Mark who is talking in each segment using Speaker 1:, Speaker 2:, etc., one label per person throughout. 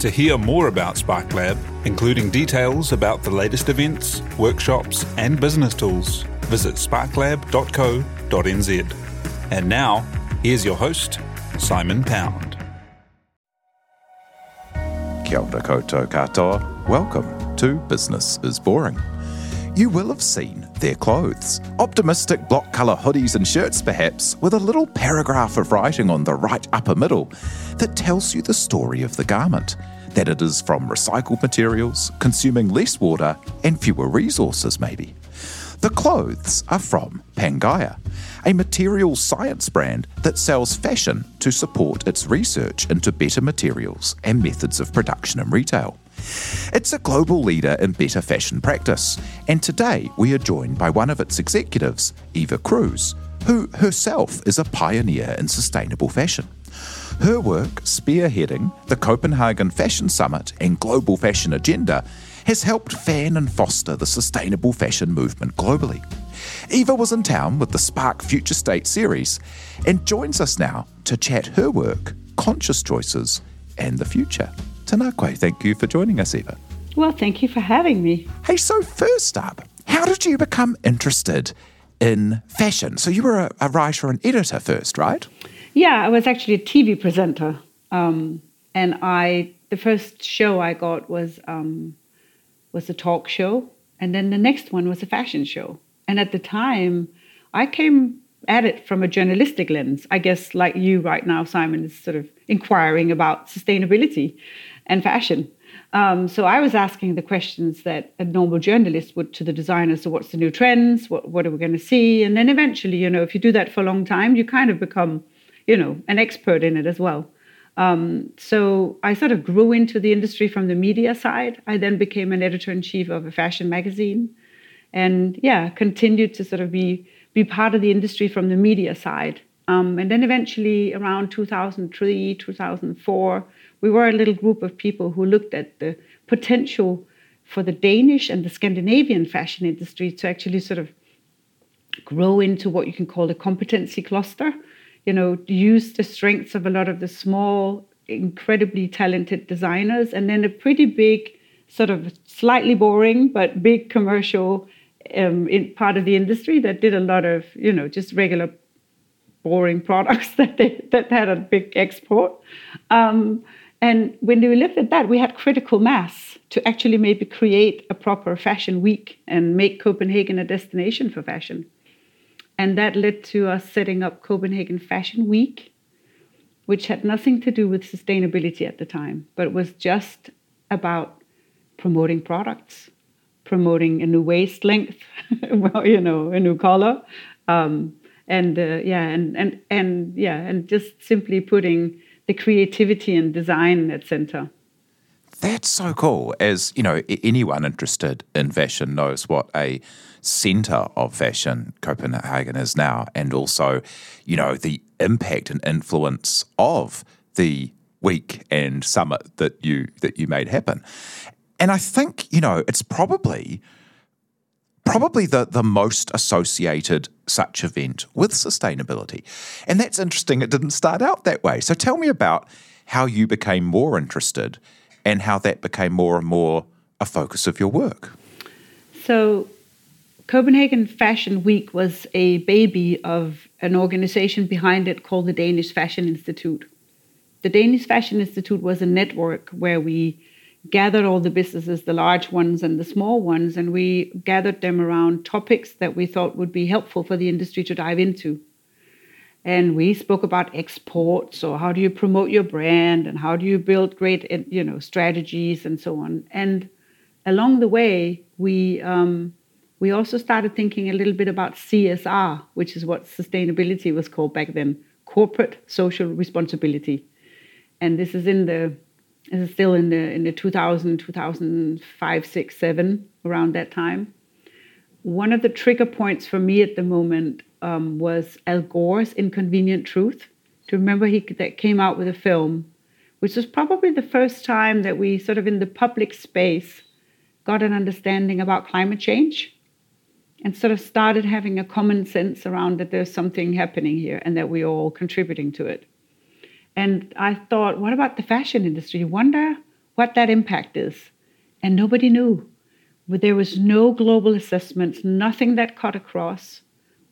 Speaker 1: To hear more about Spark Lab, including details about the latest events, workshops, and business tools, visit sparklab.co.nz. And now, here's your host, Simon Pound.
Speaker 2: Kia ora koutou katoa. Welcome to Business is Boring. You will have seen their clothes. Optimistic block colour hoodies and shirts, perhaps, with a little paragraph of writing on the right upper middle that tells you the story of the garment that it is from recycled materials, consuming less water and fewer resources, maybe. The clothes are from Pangaia, a material science brand that sells fashion to support its research into better materials and methods of production and retail. It's a global leader in better fashion practice, and today we are joined by one of its executives, Eva Kruse, who herself is a pioneer in sustainable fashion. Her work spearheading the Copenhagen Fashion Summit and Global Fashion Agenda has helped fan and foster the sustainable fashion movement globally. Eva was in town with the Spark Future State series and joins us now to chat her work, conscious choices, and the future. Tēnā koe, thank you for joining us, Eva.
Speaker 3: Well, thank you for having me.
Speaker 2: Hey, so first up, how did you become interested in fashion? So you were a, a writer and editor first, right?
Speaker 3: Yeah, I was actually a TV presenter, um, and I the first show I got was um, was a talk show, and then the next one was a fashion show. And at the time, I came at it from a journalistic lens. I guess, like you right now, Simon is sort of inquiring about sustainability and fashion. Um, so I was asking the questions that a normal journalist would to the designers. So what's the new trends? What, what are we going to see? And then eventually, you know, if you do that for a long time, you kind of become, you know, an expert in it as well. Um, so I sort of grew into the industry from the media side. I then became an editor in chief of a fashion magazine, and yeah, continued to sort of be be part of the industry from the media side. Um, and then eventually, around 2003, 2004, we were a little group of people who looked at the potential for the Danish and the Scandinavian fashion industry to actually sort of grow into what you can call a competency cluster you know, use the strengths of a lot of the small, incredibly talented designers, and then a pretty big, sort of slightly boring but big commercial um, in part of the industry that did a lot of, you know, just regular boring products that they that had a big export. Um, and when we looked at that, we had critical mass to actually maybe create a proper fashion week and make Copenhagen a destination for fashion. And that led to us setting up Copenhagen Fashion Week, which had nothing to do with sustainability at the time, but was just about promoting products, promoting a new waist length, well, you know, a new color, um, and uh, yeah, and and and yeah, and just simply putting the creativity and design at center.
Speaker 2: That's so cool. As you know, anyone interested in fashion knows what a centre of fashion Copenhagen is now, and also, you know, the impact and influence of the week and summit that you that you made happen. And I think, you know, it's probably probably the, the most associated such event with sustainability. And that's interesting. It didn't start out that way. So tell me about how you became more interested and how that became more and more a focus of your work.
Speaker 3: So Copenhagen Fashion Week was a baby of an organization behind it called the Danish Fashion Institute. The Danish Fashion Institute was a network where we gathered all the businesses, the large ones and the small ones, and we gathered them around topics that we thought would be helpful for the industry to dive into. And we spoke about exports or how do you promote your brand and how do you build great, you know, strategies and so on. And along the way, we um, we also started thinking a little bit about CSR, which is what sustainability was called back then corporate social responsibility. And this is in the Is still in the in the 2000, 2005, 6, 7, around that time. One of the trigger points for me at the moment um, was Al Gore's Inconvenient Truth. Do you remember he that came out with a film, which was probably the first time that we sort of in the public space got an understanding about climate change and sort of started having a common sense around that there's something happening here and that we're all contributing to it. And I thought, what about the fashion industry? Wonder what that impact is. And nobody knew. There was no global assessments, nothing that cut across.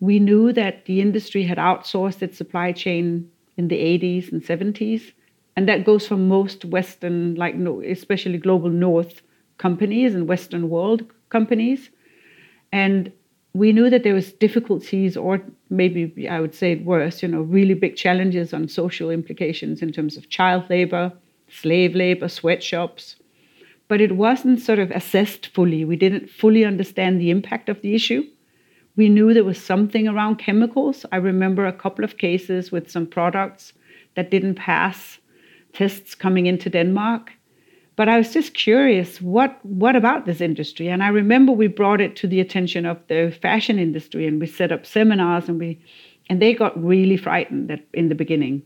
Speaker 3: We knew that the industry had outsourced its supply chain in the 80s and 70s. And that goes for most Western, like especially global North companies and Western world companies. And we knew that there was difficulties or maybe I would say worse, you know, really big challenges on social implications in terms of child labor, slave labor, sweatshops. But it wasn't sort of assessed fully. We didn't fully understand the impact of the issue. We knew there was something around chemicals. I remember a couple of cases with some products that didn't pass tests coming into Denmark. But I was just curious, what what about this industry? And I remember we brought it to the attention of the fashion industry, and we set up seminars, and we and they got really frightened at, in the beginning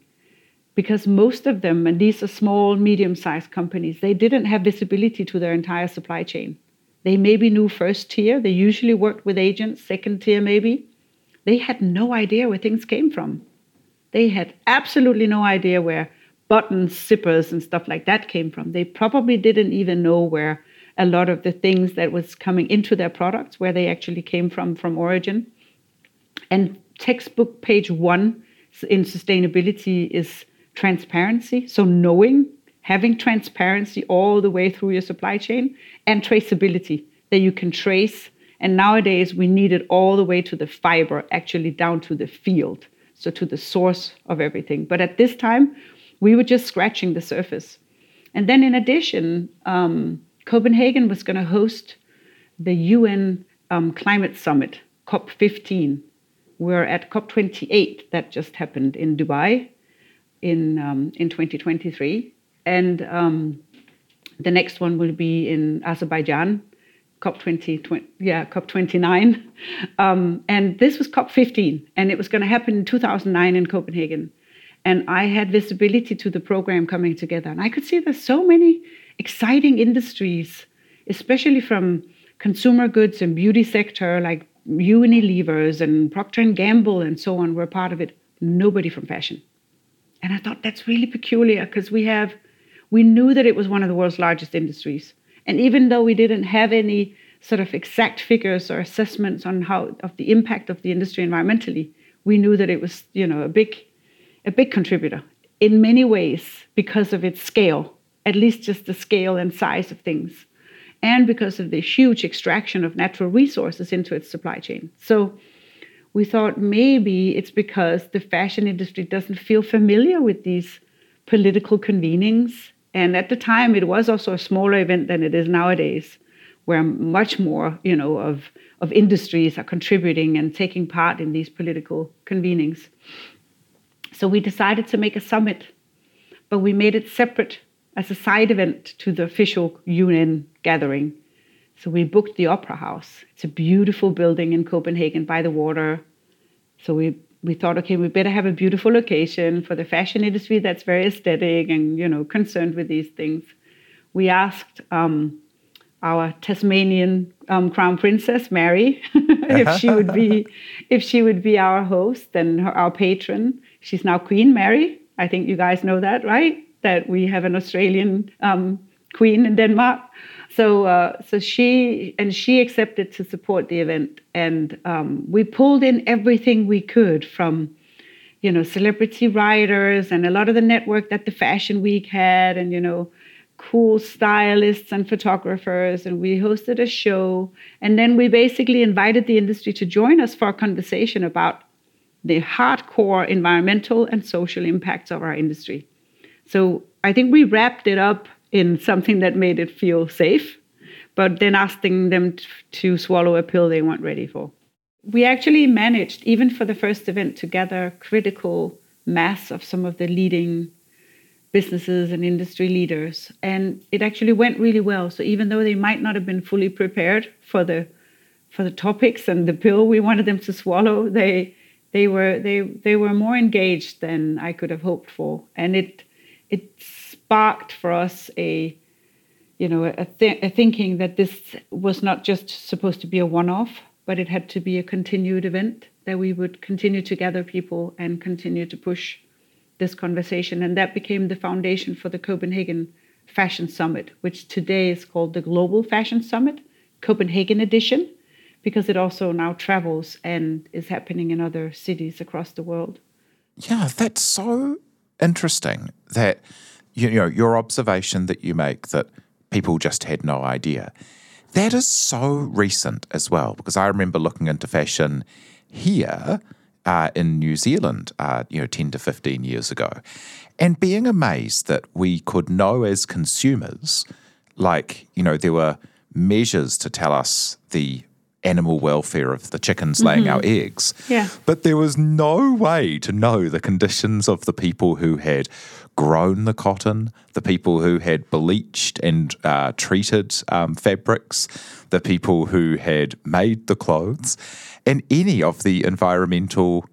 Speaker 3: because most of them, and these are small, medium-sized companies, they didn't have visibility to their entire supply chain. They maybe knew first tier. They usually worked with agents, second tier maybe. They had no idea where things came from. They had absolutely no idea where buttons, zippers, and stuff like that came from. They probably didn't even know where a lot of the things that was coming into their products, where they actually came from from origin. And textbook page one in sustainability is transparency. So knowing, having transparency all the way through your supply chain, and traceability that you can trace. And nowadays we need it all the way to the fiber, actually down to the field, so to the source of everything. But at this time, we were just scratching the surface. And then, in addition, um, Copenhagen was going to host the UN um, Climate Summit, COP15. We're at COP28, that just happened in Dubai in, um, in 2023. And um, the next one will be in Azerbaijan, COP20, 20, yeah, COP29. Um, and this was COP15, and it was going to happen in 2009 in Copenhagen and I had visibility to the program coming together. And I could see there's so many exciting industries, especially from consumer goods and beauty sector, like Unilever's and Procter and Gamble and so on, were part of it. Nobody from fashion. And I thought that's really peculiar because we have, we knew that it was one of the world's largest industries. And even though we didn't have any sort of exact figures or assessments on how of the impact of the industry environmentally, we knew that it was, you know, a big a big contributor in many ways because of its scale, at least just the scale and size of things, and because of the huge extraction of natural resources into its supply chain. So we thought maybe it's because the fashion industry doesn't feel familiar with these political convenings. And at the time, it was also a smaller event than it is nowadays, where much more, you know, of, of industries are contributing and taking part in these political convenings. So we decided to make a summit, but we made it separate as a side event to the official UN gathering. So we booked the Opera House. It's a beautiful building in Copenhagen by the water. So we we thought, okay, we better have a beautiful location for the fashion industry that's very aesthetic and you know concerned with these things. We asked um, our Tasmanian um, crown princess Mary if she would be if she would be our host and her, our patron. She's now Queen Mary. I think you guys know that, right? That we have an Australian um, queen in Denmark. So, uh, so she and she accepted to support the event, and um, we pulled in everything we could from, you know, celebrity writers and a lot of the network that the Fashion Week had, and you know, cool stylists and photographers, and we hosted a show, and then we basically invited the industry to join us for a conversation about the hardcore environmental and social impacts of our industry. So I think we wrapped it up in something that made it feel safe, but then asking them to swallow a pill they weren't ready for. We actually managed, even for the first event, to gather critical mass of some of the leading businesses and industry leaders. And it actually went really well. So even though they might not have been fully prepared for the for the topics and the pill we wanted them to swallow, they they were they they were more engaged than I could have hoped for. And it it sparked for us a you know a, th- a thinking that this was not just supposed to be a one-off, but it had to be a continued event that we would continue to gather people and continue to push this conversation. And that became the foundation for the Copenhagen Fashion Summit, which today is called the Global Fashion Summit, Copenhagen edition, because it also now travels and is happening in other cities across the world.
Speaker 2: Yeah, that's so interesting that you know your observation that you make that people just had no idea. That is so recent as well because I remember looking into fashion here uh, in New Zealand, uh, you know, 10 to 15 years ago, and being amazed that we could know as consumers, like, you know, there were measures to tell us the animal welfare of the chickens laying mm-hmm. our eggs.
Speaker 3: Yeah.
Speaker 2: But there was no way to know the conditions of the people who had grown the cotton, the people who had bleached and uh, treated um, fabrics, the people who had made the clothes and any of the environmental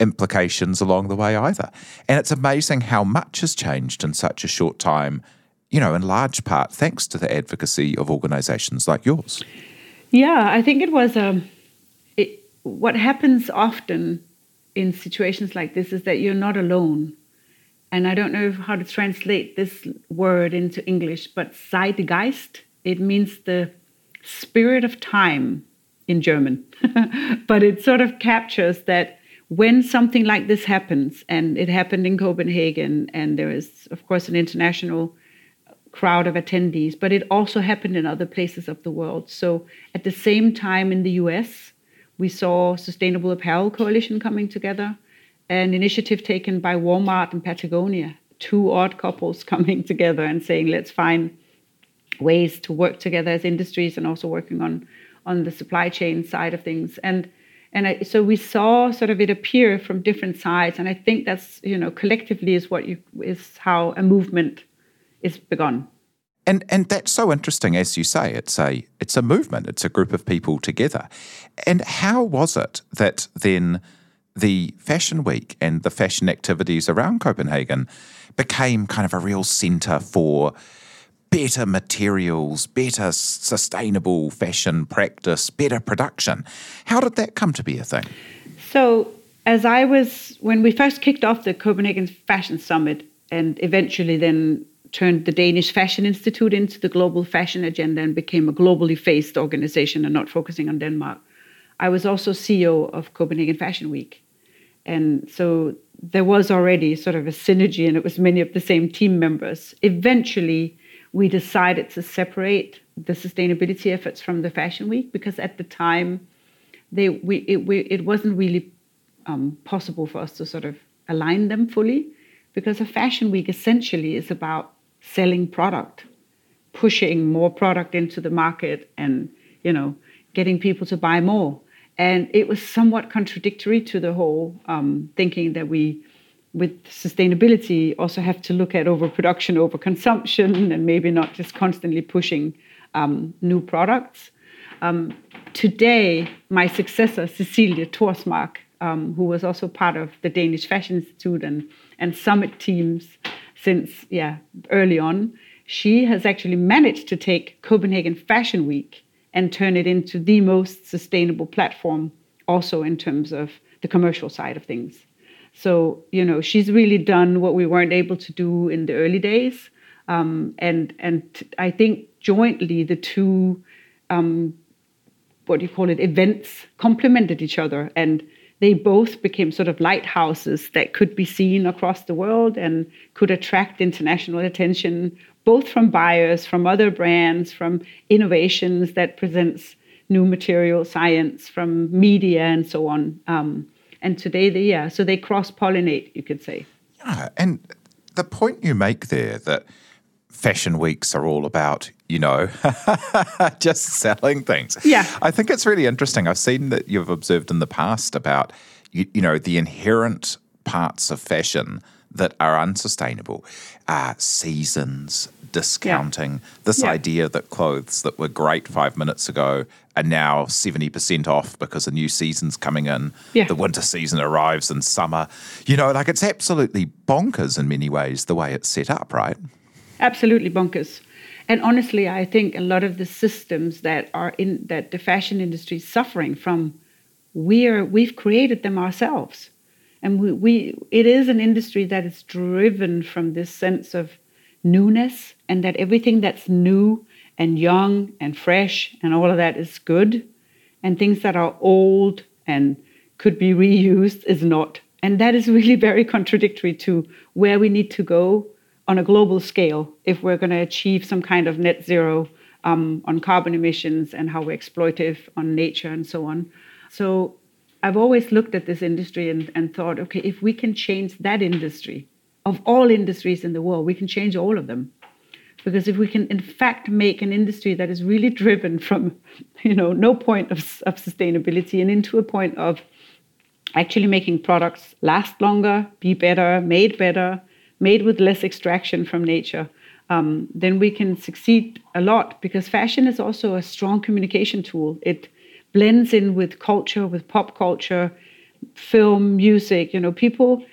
Speaker 2: implications along the way either. And it's amazing how much has changed in such a short time, you know, in large part thanks to the advocacy of organizations like yours.
Speaker 3: Yeah, I think it was um, it, what happens often in situations like this is that you're not alone. And I don't know how to translate this word into English, but Zeitgeist, it means the spirit of time in German. but it sort of captures that when something like this happens, and it happened in Copenhagen, and there is, of course, an international crowd of attendees, but it also happened in other places of the world. So at the same time in the US, we saw Sustainable Apparel Coalition coming together, an initiative taken by Walmart and Patagonia, two odd couples coming together and saying, let's find ways to work together as industries and also working on on the supply chain side of things. And and I, so we saw sort of it appear from different sides, and I think that's you know collectively is what you is how a movement is begun.
Speaker 2: And and that's so interesting, as you say. It's a it's a movement. It's a group of people together. And how was it that then the fashion week and the fashion activities around Copenhagen became kind of a real centre for better materials, better sustainable fashion practice, better production. How did that come to be a thing?
Speaker 3: So, as I was, when we first kicked off the Copenhagen Fashion Summit and eventually then turned the Danish Fashion Institute into the global fashion agenda and became a globally faced organization and not focusing on Denmark, I was also CEO of Copenhagen Fashion Week. And so there was already sort of a synergy, and it was many of the same team members. Eventually, we decided to separate the sustainability efforts from the fashion week because at the time they we it, we, it wasn't really um, possible for us to sort of align them fully because a fashion week essentially is about selling product pushing more product into the market and you know getting people to buy more and it was somewhat contradictory to the whole um, thinking that we with sustainability also have to look at overproduction, overconsumption, and maybe not just constantly pushing um, new products. Um, today, my successor, Cecilie Thorsmark, um, who was also part of the Danish Fashion Institute and, and summit teams since yeah early on, she has actually managed to take Copenhagen Fashion Week and turn it into the most sustainable platform, also in terms of the commercial side of things. So you know, she's really done what we weren't able to do in the early days, um, and and I think jointly the two, um, what do you call it, events complemented each other, and they both became sort of lighthouses that could be seen across the world and could attract international attention, both from buyers, from other brands, from innovations that presents new material science, from media, and so on. Um, and today they yeah so they cross pollinate you could say
Speaker 2: yeah and the point you make there that fashion weeks are all about you know just selling things
Speaker 3: yeah
Speaker 2: i think it's really interesting i've seen that you've observed in the past about you, you know the inherent parts of fashion that are unsustainable. Uh, seasons, discounting, yeah. this yeah. idea that clothes that were great five minutes ago are now 70% off because a new season's coming in. Yeah. The winter season arrives in summer. You know, like it's absolutely bonkers in many ways the way it's set up, right?
Speaker 3: Absolutely bonkers. And honestly, I think a lot of the systems that are in that the fashion industry is suffering from, we're we've created them ourselves. And we, we it is an industry that is driven from this sense of newness and that everything that's new and young and fresh and all of that is good and things that are old and could be reused is not and that is really very contradictory to where we need to go on a global scale if we're going to achieve some kind of net zero um, on carbon emissions and how we're exploitive on nature and so on. So i've always looked at this industry and, and thought okay if we can change that industry of all industries in the world we can change all of them. Because if we can in fact make an industry that is really driven from you know no point of, of sustainability and into a point of actually making products last longer be better made better made with less extraction from nature um, then we can succeed a lot because fashion is also a strong communication tool. It blends in with culture with pop culture film music you know people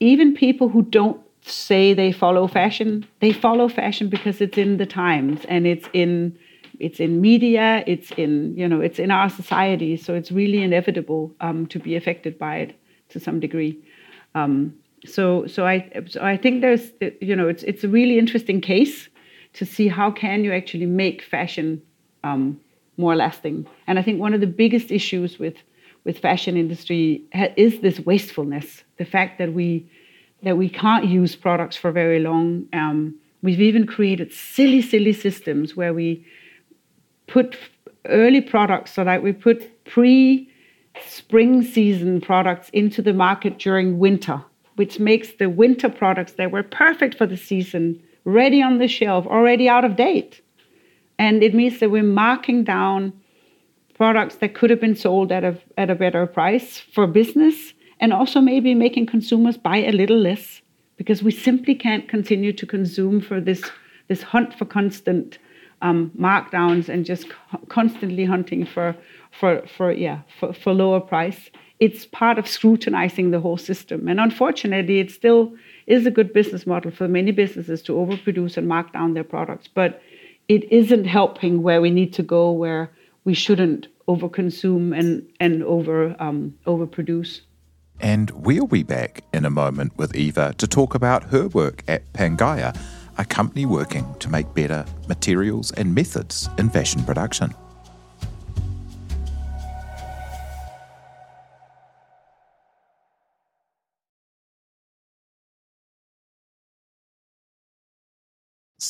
Speaker 3: even people who don't say they follow fashion they follow fashion because it's in the times and it's in it's in media it's in you know it's in our society. So it's really inevitable um, to be affected by it to some degree. Um, so so i so i think there's you know it's it's a really interesting case to see how can you actually make fashion um, more lasting. And i think one of the biggest issues with with fashion industry is this wastefulness. The fact that we that we can't use products for very long. Um, we've even created silly, silly systems where we put early products, so that we put pre spring season products into the market during winter, which makes the winter products that were perfect for the season ready on the shelf, already out of date. And it means that we're marking down products that could have been sold at a, at a better price for business and also maybe making consumers buy a little less because we simply can't continue to consume for this this hunt for constant um, markdowns and just constantly hunting for for for yeah for, for lower price. It's part of scrutinizing the whole system, and unfortunately, it still is a good business model for many businesses to overproduce and mark down their products, but it isn't helping where we need to go, where we shouldn't overconsume and and over um, overproduce.
Speaker 2: And we'll be back in a moment with Eva to talk about her work at Pangaia, a company working to make better materials and methods in fashion production.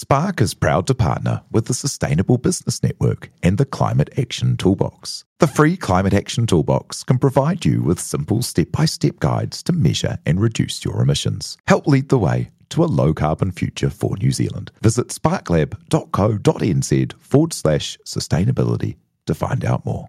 Speaker 2: Spark is proud to partner with the Sustainable Business Network and the Climate Action Toolbox. The free Climate Action Toolbox can provide you with simple step by step guides to measure and reduce your emissions. Help lead the way to a low carbon future for New Zealand. Visit sparklab.co.nz forward slash sustainability to find out more.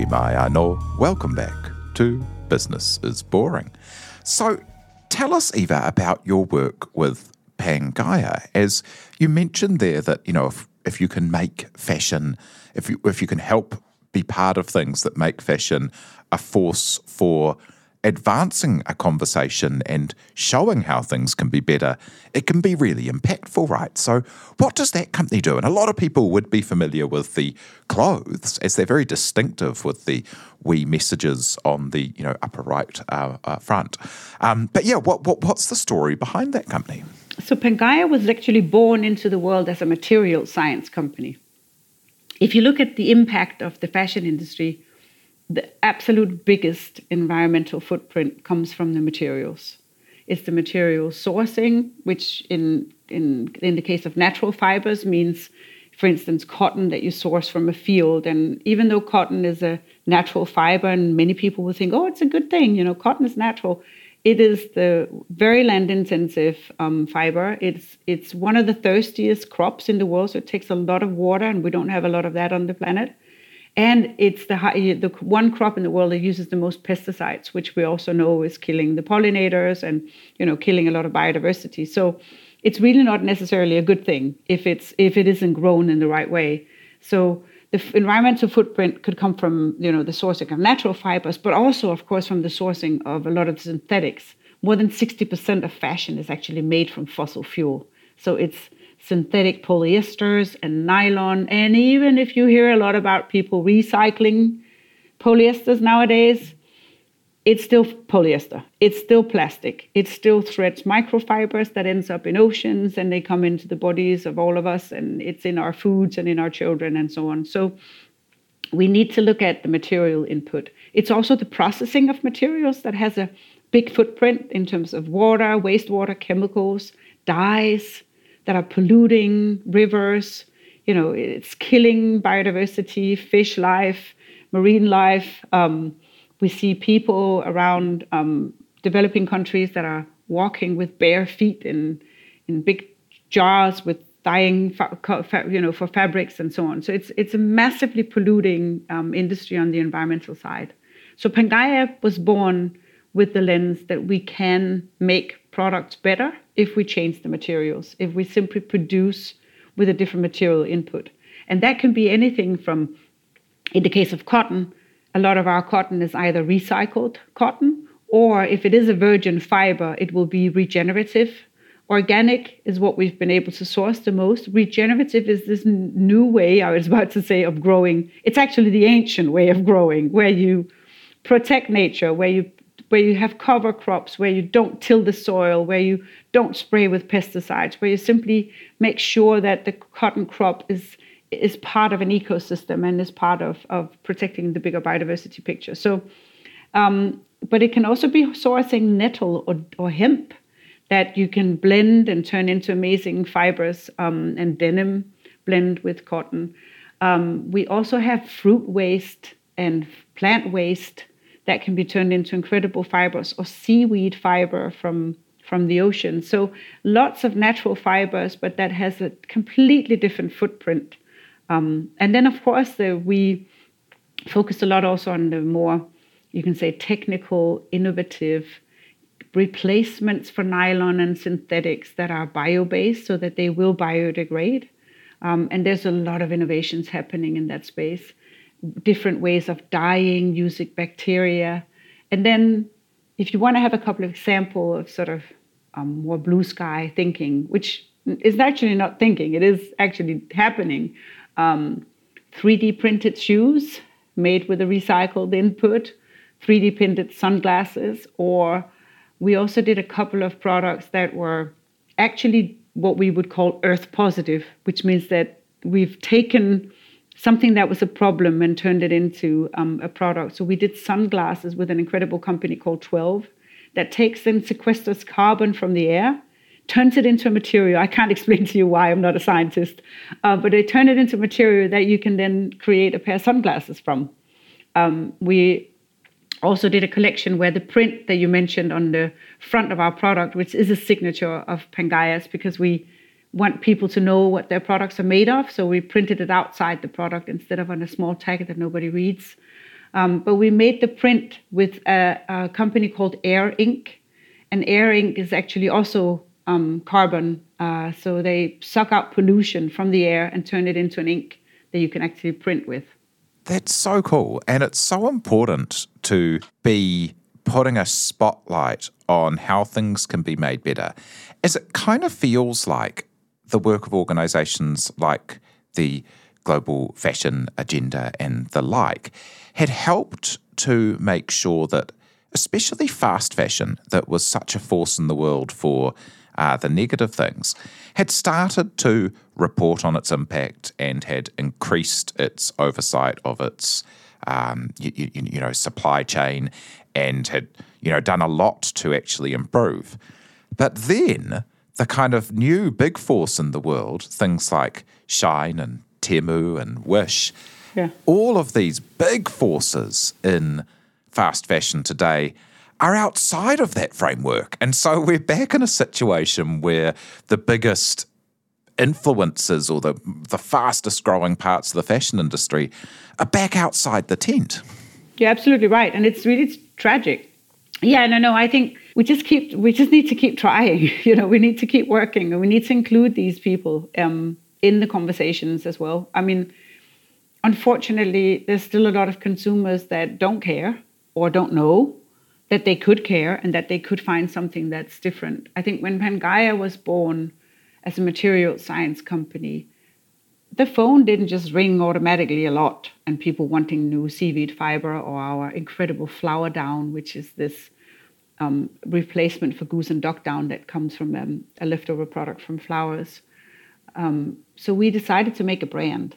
Speaker 2: Hoki mai. Welcome back to Business is Boring. So, tell us, Eva, about your work with Pangaia. As you mentioned there, that you know, if, if you can make fashion, if you if you can help be part of things that make fashion a force for advancing a conversation and showing how things can be better, it can be really impactful, right? So, what does that company do? And a lot of people would be familiar with the clothes as they're very distinctive with the wee messages on the you know upper right uh, uh, front. Um, but yeah, what, what what's the story behind that company?
Speaker 3: So Pangaia was actually born into the world as a material science company. If you look at the impact of the fashion industry, the absolute biggest environmental footprint comes from the materials. It's the material sourcing, which in, in, in the case of natural fibers means, for instance, cotton that you source from a field. And even though cotton is a natural fiber, and many people will think, oh, it's a good thing, you know, cotton is natural. It is the very land intensive um, fiber. It's, it's one of the thirstiest crops in the world, so it takes a lot of water, and we don't have a lot of that on the planet and it's the, high, the one crop in the world that uses the most pesticides, which we also know is killing the pollinators and you know killing a lot of biodiversity. So it's really not necessarily a good thing if it's if it isn't grown in the right way. So the environmental footprint could come from you know the sourcing of natural fibers, but also of course from the sourcing of a lot of synthetics. More than 60% of fashion is actually made from fossil fuel. So it's synthetic polyesters and nylon. And even if you hear a lot about people recycling polyesters nowadays, it's still polyester. It's still plastic. It still threads microfibers that ends up in oceans and they come into the bodies of all of us and it's in our foods and in our children and so on. So we need to look at the material input. It's also the processing of materials that has a big footprint in terms of water, wastewater, chemicals, dyes, that are polluting rivers. You know, it's killing biodiversity, fish life, marine life. Um, we see people around um, developing countries that are walking with bare feet in in big jars with dyeing, you know, for fabrics and so on. So it's it's a massively polluting um, industry on the environmental side. So Pangaia was born with the lens that we can make products better if we change the materials, if we simply produce with a different material input. And that can be anything from, in the case of cotton, a lot of our cotton is either recycled cotton, or if it is a virgin fiber, it will be regenerative. Organic is what we've been able to source the most. Regenerative is this new way, I was about to say, of growing. It's actually the ancient way of growing, where you protect nature, where you where you have cover crops, where you don't till the soil, where you don't spray with pesticides, where you simply make sure that the cotton crop is is part of an ecosystem and is part of, of protecting the bigger biodiversity picture. So, um, but it can also be sourcing nettle or, or hemp that you can blend and turn into amazing fibers um, and denim blend with cotton. Um, we also have fruit waste and plant waste that can be turned into incredible fibers or seaweed fiber from from the ocean. So lots of natural fibers, but that has a completely different footprint. Um, and then, of course, the, we focused a lot also on the more, you can say, technical, innovative replacements for nylon and synthetics that are bio-based, so that they will biodegrade. Um, and there's a lot of innovations happening in that space different ways of dyeing using bacteria. And then, if you want to have a couple of examples of sort of um, more blue sky thinking, which is actually not thinking, it is actually happening. Um, 3D printed shoes made with a recycled input, 3D printed sunglasses, or we also did a couple of products that were actually what we would call earth positive, which means that we've taken something that was a problem and turned it into um, a product. So we did sunglasses with an incredible company called 12 that takes and sequesters carbon from the air, turns it into a material. I can't explain to you why, I'm not a scientist, uh, but they turn it into material that you can then create a pair of sunglasses from. Um, we also did a collection where the print that you mentioned on the front of our product, which is a signature of Pangaia's, because we want people to know what their products are made of. So we printed it outside the product instead of on a small tag that nobody reads. Um, but we made the print with a, a, company called Air Ink. And Air Ink is actually also um, carbon. Uh, so they suck out pollution from the air and turn it into an ink that you can actually print with.
Speaker 2: That's so cool. And it's so important to be putting a spotlight on how things can be made better, as it kind of feels like the work of organizations like the Global Fashion Agenda and the like had helped to make sure that, especially fast fashion, that was such a force in the world for uh, the negative things, had started to report on its impact and had increased its oversight of its um, you, you, you, know supply chain and had you know done a lot to actually improve. But then the kind of new big force in the world, things like Shein and Temu and Wish, yeah. all of these big forces in fast fashion today are outside of that framework. And so we're back in a situation where the biggest influences or the, the fastest growing parts of the fashion industry are back outside the tent.
Speaker 3: You're absolutely right. And it's really tragic. Yeah, no, no, I think we just keep, we just need to keep trying. You know, we need to keep working and we need to include these people um, in the conversations as well. I mean, unfortunately, there's still a lot of consumers that don't care or don't know that they could care and that they could find something that's different. I think when Pangaia was born as a material science company, the phone didn't just ring automatically a lot and people wanting new seaweed fiber or our incredible flower down, which is this um, replacement for goose and duck down that comes from um, a leftover product from flowers. Um, so we decided to make a brand,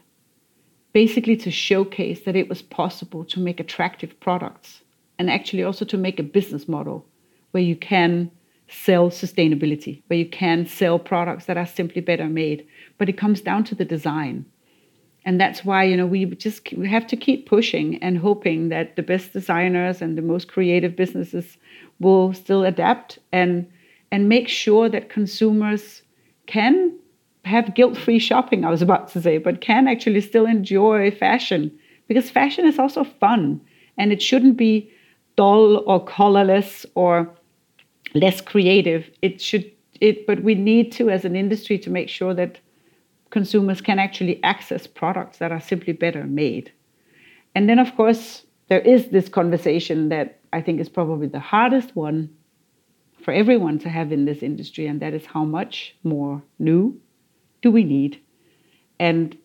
Speaker 3: basically to showcase that it was possible to make attractive products and actually also to make a business model where you can sell sustainability, where you can sell products that are simply better made. But it comes down to the design. And that's why, you know, we just we have to keep pushing and hoping that the best designers and the most creative businesses will still adapt and and make sure that consumers can have guilt-free shopping, I was about to say, but can actually still enjoy fashion because fashion is also fun and it shouldn't be dull or colorless or less creative. It should it, but we need to, as an industry, to make sure that consumers can actually access products that are simply better made. And then, of course, there is this conversation that I think is probably the hardest one for everyone to have in this industry, and that is how much more new do we need? And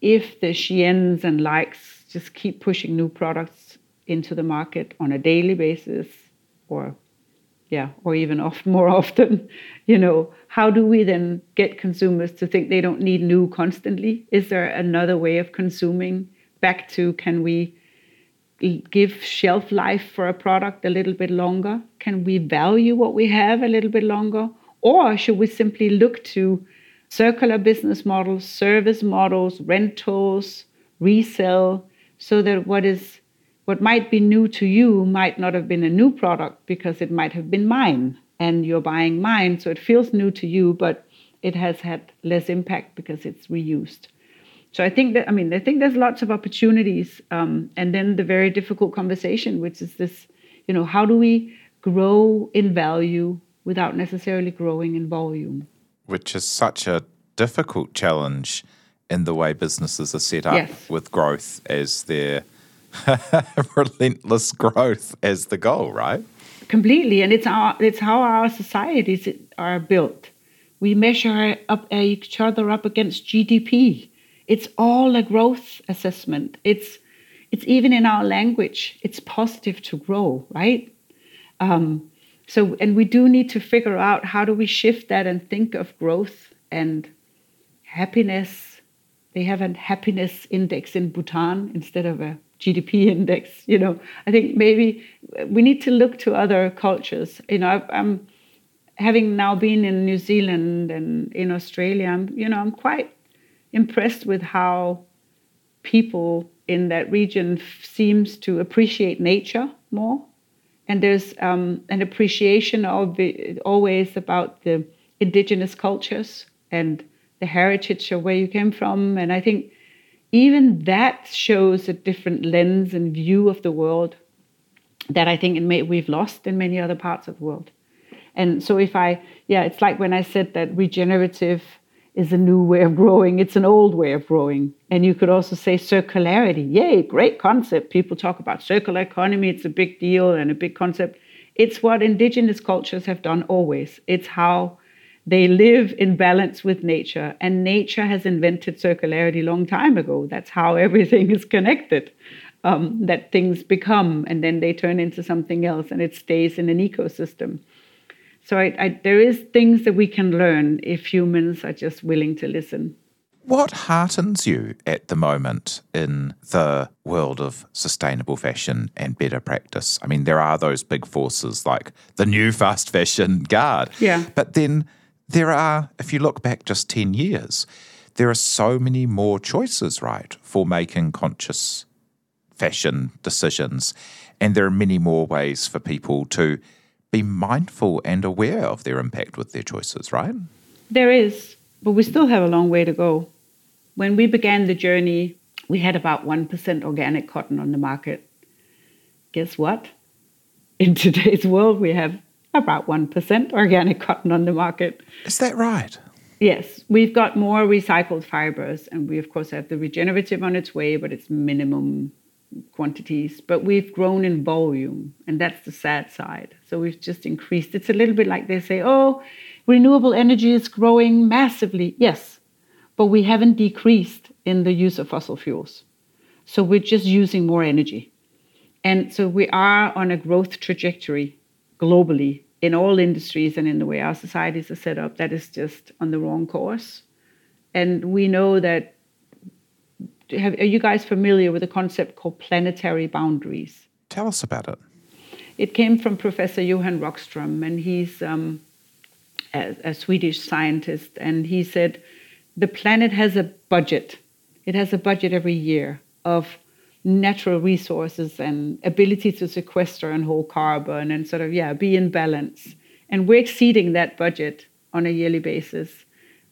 Speaker 3: if the Shein's and likes just keep pushing new products into the market on a daily basis or yeah or even oft, more often you know. How do we then get consumers to think they don't need new constantly? Is there another way of consuming back to can we give shelf life for a product a little bit longer? Can we value what we have a little bit longer? Or should we simply look to circular business models service models rentals resell so that what is what might be new to you might not have been a new product because it might have been mine and you're buying mine so it feels new to you but it has had less impact because it's reused so i think that i mean i think there's lots of opportunities um, and then the very difficult conversation which is this you know how do we grow in value without necessarily growing in volume
Speaker 2: which is such a difficult challenge in the way businesses are set up yes. with growth as their relentless growth as the goal, right?
Speaker 3: Completely, and it's our it's how our societies are built. We measure up each other up against GDP. It's all a growth assessment. It's it's even in our language. It's positive to grow, right? Um, so, and we do need to figure out how do we shift that and think of growth and happiness. They have a happiness index in Bhutan instead of a GDP index. You know, I think maybe we need to look to other cultures. You know, I, am having now been in New Zealand and in Australia. I'm, you know, I'm quite impressed with how people in that region seems to appreciate nature more, and there's um, an appreciation of always about the indigenous cultures and the heritage of where you came from. And I think even that shows a different lens and view of the world that I think may, we've lost in many other parts of the world. And so, if I, yeah, it's like when I said that regenerative is a new way of growing, it's an old way of growing. And you could also say circularity. Yay, great concept. People talk about circular economy, it's a big deal and a big concept. It's what indigenous cultures have done always. It's how they live in balance with nature. And nature has invented circularity a long time ago. That's how everything is connected. Um, that things become and then they turn into something else and it stays in an ecosystem. So I, I, there is things that we can learn if humans are just willing to listen.
Speaker 2: What heartens you at the moment in the world of sustainable fashion and better practice? I mean, there are those big forces like the new fast fashion guard.
Speaker 3: Yeah.
Speaker 2: But then there are, if you look back just 10 years, there are so many more choices, right, for making conscious fashion decisions. And there are many more ways for people to be mindful and aware of their impact with their choices, right?
Speaker 3: There is, but we still have a long way to go. When we began the journey, we had about 1% organic cotton on the market. Guess what? In today's world, we have about 1% organic cotton on the market.
Speaker 2: Is that right?
Speaker 3: Yes, we've got more recycled fibers, and we, of course, have the regenerative on its way, but it's minimum quantities. But we've grown in volume, and that's the sad side. So we've just increased. It's a little bit like they say, oh, renewable energy is growing massively. Yes, but we haven't decreased in the use of fossil fuels. So we're just using more energy. And so we are on a growth trajectory globally in all industries and in the way our societies are set up that is just on the wrong course. And we know that. Have, are you guys familiar with a concept called planetary boundaries?
Speaker 2: Tell us about it.
Speaker 3: It came from Professor Johan Rockström, and he's um, a, a Swedish scientist, and he said the planet has a budget. It has a budget every year of natural resources and ability to sequester and hold carbon and sort of, yeah, be in balance. And we're exceeding that budget on a yearly basis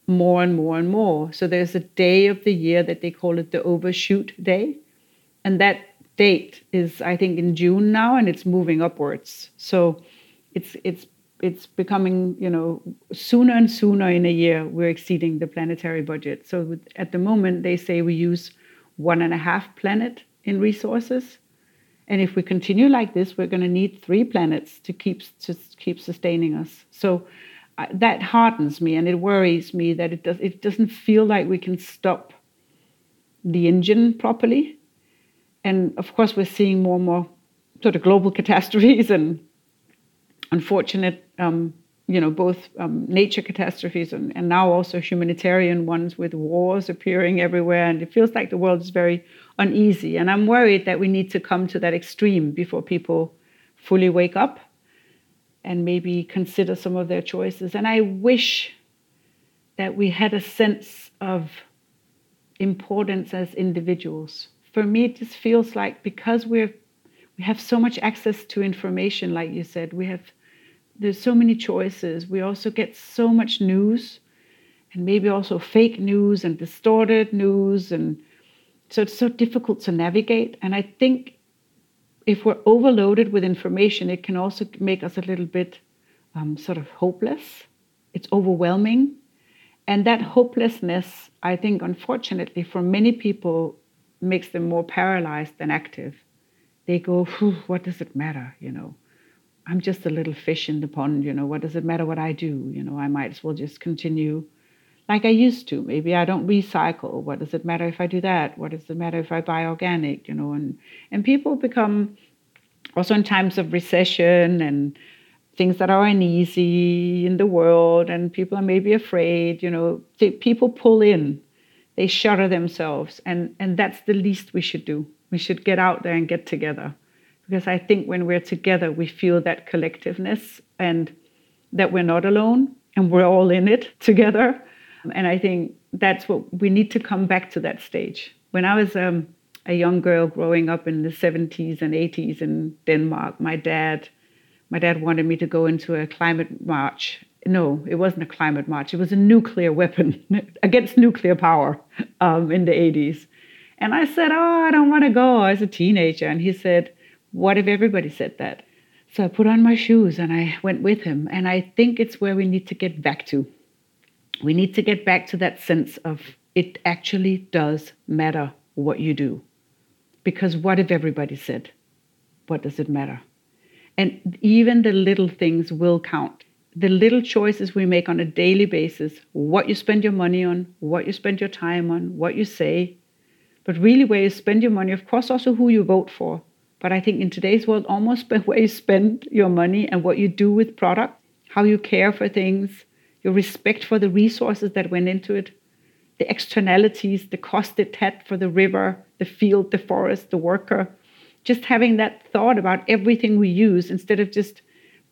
Speaker 3: more and more and more. So there's a day of the year that they call it the overshoot day. And that date is, I think, in June now, and it's moving upwards. So it's, it's it's becoming, you know, sooner and sooner in a year we're exceeding the planetary budget. So at the moment they say we use one and a half planet in resources, and if we continue like this, we're going to need three planets to keep to keep sustaining us. So uh, that heartens me, and it worries me that it does it doesn't feel like we can stop the engine properly. And of course, we're seeing more and more sort of global catastrophes and unfortunate, um, you know, both um, nature catastrophes and, and now also humanitarian ones with wars appearing everywhere. And it feels like the world is very uneasy. And I'm worried that we need to come to that extreme before people fully wake up and maybe consider some of their choices. And I wish that we had a sense of importance as individuals. For me, it just feels like because we're we have so much access to information, like you said, we have there's so many choices. We also get so much news and maybe also fake news and distorted news. And so it's so difficult to navigate. And I think if we're overloaded with information, it can also make us a little bit um, sort of hopeless. It's overwhelming. And that hopelessness, I think, unfortunately, for many people, makes them more paralyzed than active. They go, what does it matter? You know, I'm just a little fish in the pond, you know, what does it matter what I do? You know, I might as well just continue like I used to. Maybe I don't recycle. What does it matter if I do that? What does it matter if I buy organic, you know? And and people become also in times of recession and things that are uneasy in the world and people are maybe afraid, you know, people pull in. They shutter themselves and and that's the least we should do. We should get out there and get together because I think when we're together, we feel that collectiveness and that we're not alone and we're all in it together. And I think that's what we need to come back to that stage. When I was um, a young girl growing up in the 70s and 80s in Denmark, my dad, my dad wanted me to go into a climate march. No, it wasn't a climate march. It was a nuclear weapon against nuclear power um, in the 80s. And I said, "Oh, I don't want to go." As a teenager, and he said, what if everybody said that? So I put on my shoes and I went with him. And I think it's where we need to get back to. We need to get back to that sense of it actually does matter what you do. Because what if everybody said, what does it matter? And even the little things will count. The little choices we make on a daily basis, what you spend your money on, what you spend your time on, what you say, but really where you spend your money, of course, also who you vote for. But I think in today's world, almost where you spend your money and what you do with product, how you care for things, your respect for the resources that went into it, the externalities, the cost it had for the river, the field, the forest, the worker. Just having that thought about everything we use instead of just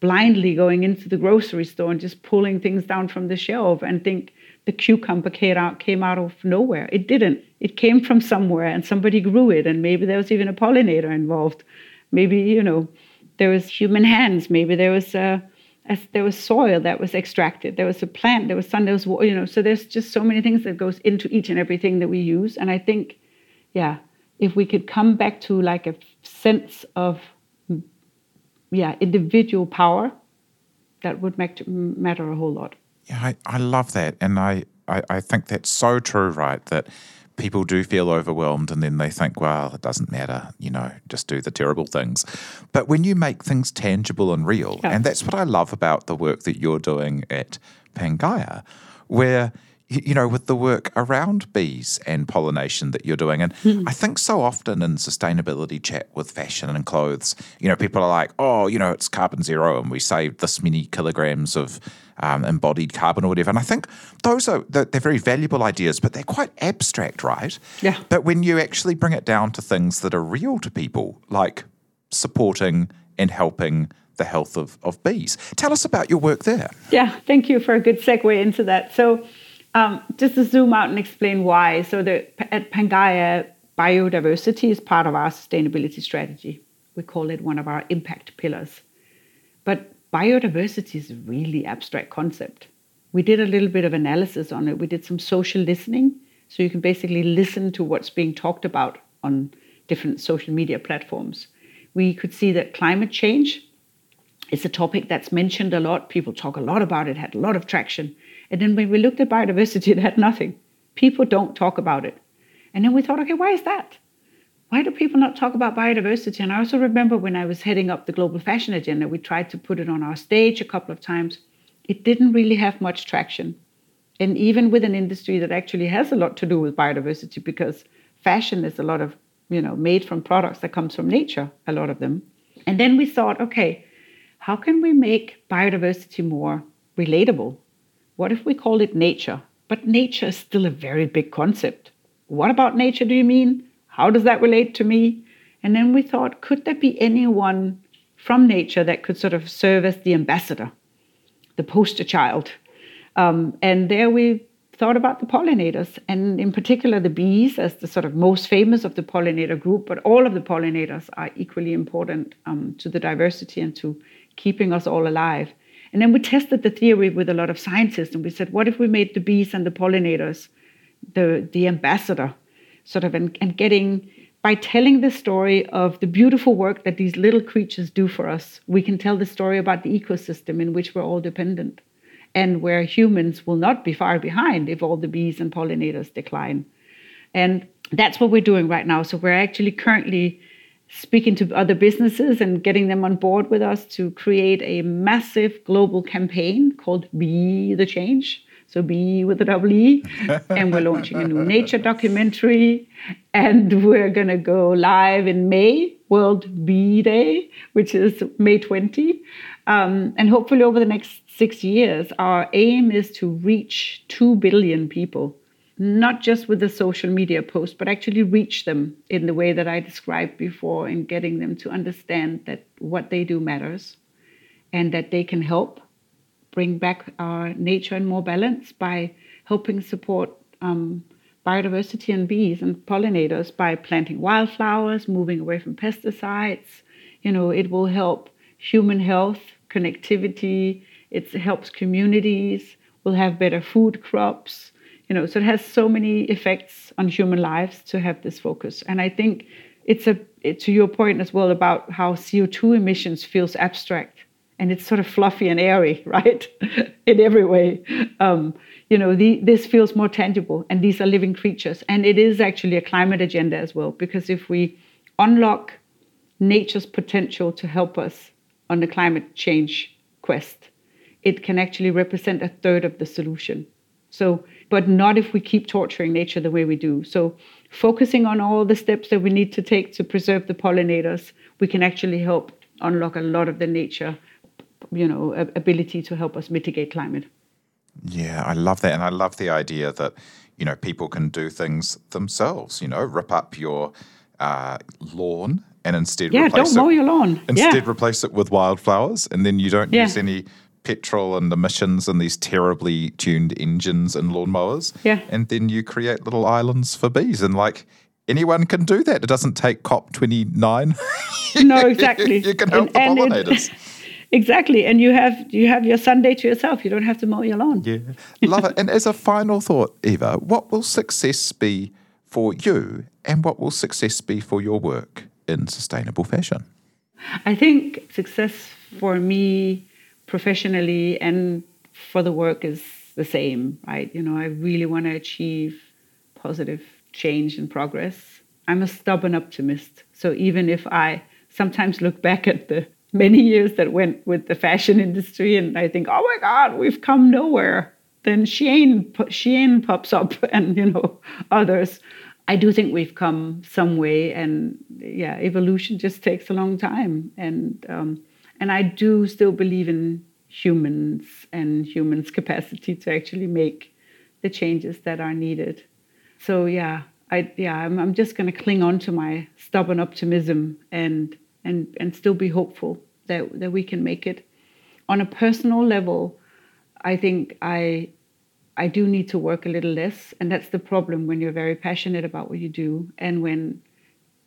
Speaker 3: blindly going into the grocery store and just pulling things down from the shelf and think the cucumber came out, came out of nowhere. It didn't. It came from somewhere and somebody grew it, and maybe there was even a pollinator involved. Maybe, you know, there was human hands. Maybe there was a there was soil that was extracted there was a plant there was sun there was you know so there's just so many things that goes into each and everything that we use and i think yeah if we could come back to like a sense of yeah individual power that would make, matter a whole lot
Speaker 2: yeah I, I love that and I, I i think that's so true right that people do feel overwhelmed and then they think, well, it doesn't matter, you know, just do the terrible things. But when you make things tangible and real, yeah. and that's what I love about the work that you're doing at Pangaia, where you know, with the work around bees and pollination that you're doing. And mm. I think so often in sustainability chat with fashion and clothes, you know, people are like, oh, you know, it's carbon zero and we saved this many kilograms of um, embodied carbon or whatever. And I think those are, they're, they're very valuable ideas, but they're quite abstract, right?
Speaker 3: Yeah.
Speaker 2: But when you actually bring it down to things that are real to people, like supporting and helping the health of, of bees. Tell us about your work there.
Speaker 3: Yeah, thank you for a good segue into that. So, um, just to zoom out and explain why. So the, at Pangaia, biodiversity is part of our sustainability strategy. We call it one of our impact pillars. But biodiversity is a really abstract concept. We did a little bit of analysis on it. We did some social listening. So you can basically listen to what's being talked about on different social media platforms. We could see that climate change is a topic that's mentioned a lot. People talk a lot about it, had a lot of traction. And then when we looked at biodiversity, it had nothing. People don't talk about it. And then we thought, okay, why is that? Why do people not talk about biodiversity? And I also remember when I was heading up the global fashion agenda, we tried to put it on our stage a couple of times. It didn't really have much traction. And even with an industry that actually has a lot to do with biodiversity, because fashion is a lot of, you know, made from products that comes from nature, a lot of them. And then we thought, okay, how can we make biodiversity more relatable? What if we call it nature? But nature is still a very big concept. What about nature do you mean? How does that relate to me? And then we thought, could there be anyone from nature that could sort of serve as the ambassador, the poster child? Um, and there we thought about the pollinators, and in particular the bees as the sort of most famous of the pollinator group, but all of the pollinators are equally important um, to the diversity and to keeping us all alive. And then we tested the theory with a lot of scientists, and we said, what if we made the bees and the pollinators the, the ambassador, sort of, and, and getting, by telling the story of the beautiful work that these little creatures do for us, we can tell the story about the ecosystem in which we're all dependent and where humans will not be far behind if all the bees and pollinators decline. And that's what we're doing right now. So we're actually currently speaking to other businesses and getting them on board with us to create a massive global campaign called Be the Change. So be with a double E. and we're launching a new nature documentary. And we're going to go live in May, World Bee Day, which is May 20. Um, and hopefully over the next six years, our aim is to reach 2 billion people not just with the social media post, but actually reach them in the way that I described before in getting them to understand that what they do matters and that they can help bring back our nature and more balance by helping support um, biodiversity and bees and pollinators by planting wildflowers, moving away from pesticides. You know, it will help human health, connectivity, it helps communities, we'll have better food crops you know so it has so many effects on human lives to have this focus. And i think it's a to your point as well about how co2 emissions feels abstract and it's sort of fluffy and airy right? In every way. Um, you know the, this feels more tangible and these are living creatures. And it is actually a climate agenda as well because if we unlock nature's potential to help us on the climate change quest, it can actually represent a third of the solution. So, but not if we keep torturing nature the way we do. So, focusing on all the steps that we need to take to preserve the pollinators, we can actually help unlock a lot of the nature, you know, ability to help us mitigate climate.
Speaker 2: Yeah, I love that, and I love the idea that you know people can do things themselves. You know, rip up your uh, lawn and instead
Speaker 3: yeah,
Speaker 2: replace
Speaker 3: don't mow
Speaker 2: it,
Speaker 3: your lawn.
Speaker 2: Instead,
Speaker 3: yeah.
Speaker 2: replace it with wildflowers, and then you don't
Speaker 3: Yeah.
Speaker 2: use any petrol and emissions and these terribly tuned engines and lawnmowers.
Speaker 3: Yeah.
Speaker 2: and then you create little islands for bees, and like anyone can do that. It doesn't take COP twenty nine.
Speaker 3: No, exactly.
Speaker 2: you can help
Speaker 3: And-
Speaker 2: the pollinators.
Speaker 3: exactly, and you have you have your Sunday to yourself. You don't have to mow your lawn.
Speaker 2: Yeah, love it. And as a final thought, Eva, what will success be for you, and what will success be for your work in sustainable fashion?
Speaker 3: I think success for me professionally and for the work is the same, right? You know, I really want to achieve positive change and progress. I'm a stubborn optimist. So even if I sometimes look back at the many years that went with the fashion industry and I think, oh my God, we've come nowhere, then Shein, Shein pops up and, you know, others. I do think we've come some way, and yeah, evolution just takes a long time, and um, and I do still believe in humans and humans' capacity to actually make the changes that are needed. So yeah, I yeah, I'm, I'm just going to cling on to my stubborn optimism and and and still be hopeful that that we can make it. On a personal level, I think I I do need to work a little less, and that's the problem when you're very passionate about what you do, and when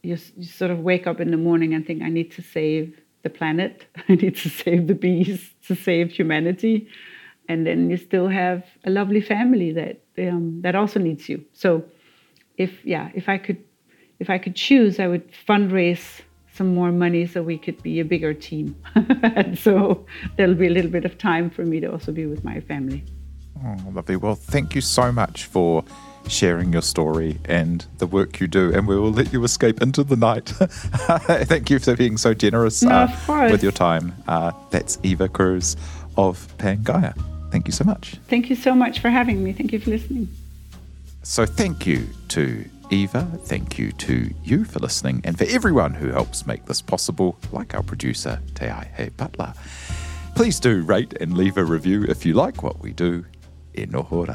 Speaker 3: you, you sort of wake up in the morning and think, I need to save the planet, I need to save the bees, to save humanity, and then you still have a lovely family that um, that also needs you. So, if yeah, if I could, if I could choose, I would fundraise some more money so we could be a bigger team, and so there'll be a little bit of time for me to also be with my family.
Speaker 2: Oh, lovely. Well, thank you so much for sharing your story and the work you do, and we will let you escape into the night. thank you for being so generous
Speaker 3: No,
Speaker 2: uh, with your time. Uh, that's Eva Kruse of Pangaia. Thank you so much.
Speaker 3: Thank you so much for having me. Thank you for listening.
Speaker 2: So, thank you to Eva. Thank you to you for listening, and for everyone who helps make this possible, like our producer, Te He Butler. Please do rate and leave a review if you like what we do. E noho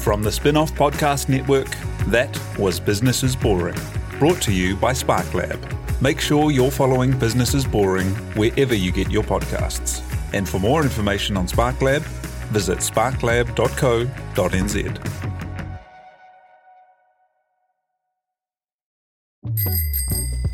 Speaker 1: From the Spin Off Podcast Network, that was Business is Boring, brought to you by SparkLab. Make sure you're following Business is Boring wherever you get your podcasts. And for more information on SparkLab, visit sparklab.co.nz.